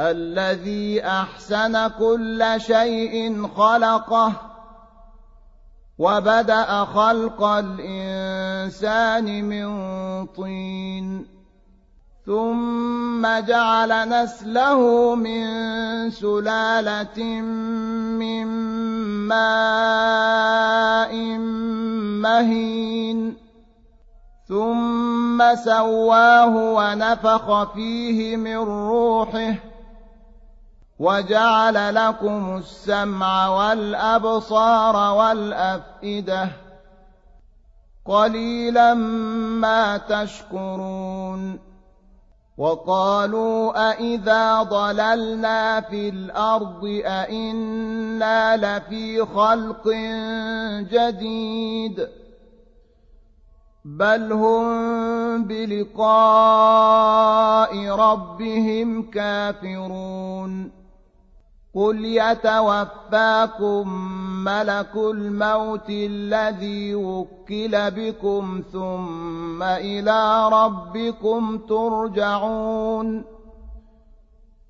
الذي أحسن كل شيء خلقه وبدأ خلق الإنسان من طين ثم جعل نسله من سلالة من ماء مهين ثم سواه ونفخ فيه من روحه وجعل لكم السمع والأبصار والأفئدة قليلا ما تشكرون وقالوا أإذا ضللنا في الأرض أإنا لفي خلق جديد بل هم بلقاء ربهم كافرون قل يتوفاكم ملك الموت الذي وكل بكم ثم إلى ربكم ترجعون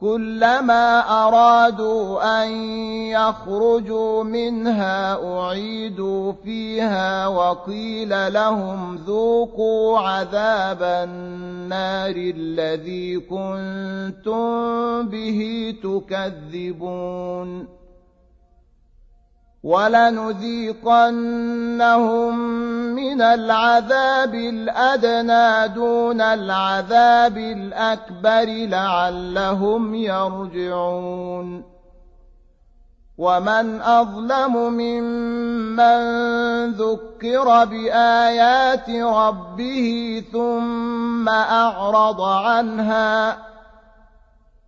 كلما أرادوا أن يخرجوا منها أعيدوا فيها وقيل لهم ذوقوا عذاب النار الذي كنتم به تكذبون ولنذيقنهم من العذاب الأدنى دون العذاب الأكبر لعلهم يرجعون. ومن أظلم ممن ذكر بآيات ربه ثم أعرض عنها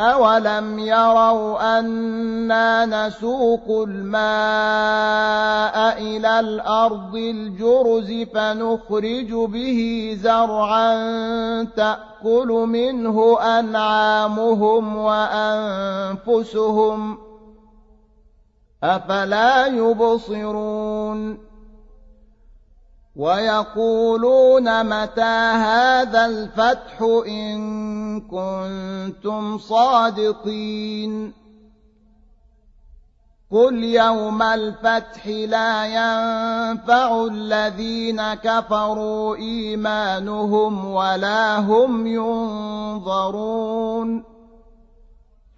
أولم يروا أنا نسوق الماء إلى الأرض الجرز فنخرج به زرعا تأكل منه أنعامهم وأنفسهم أفلا يبصرون ويقولون متى هذا الفتح إن كنتم صادقين قل يوم الفتح لا ينفع الذين كفروا إيمانهم ولا هم ينظرون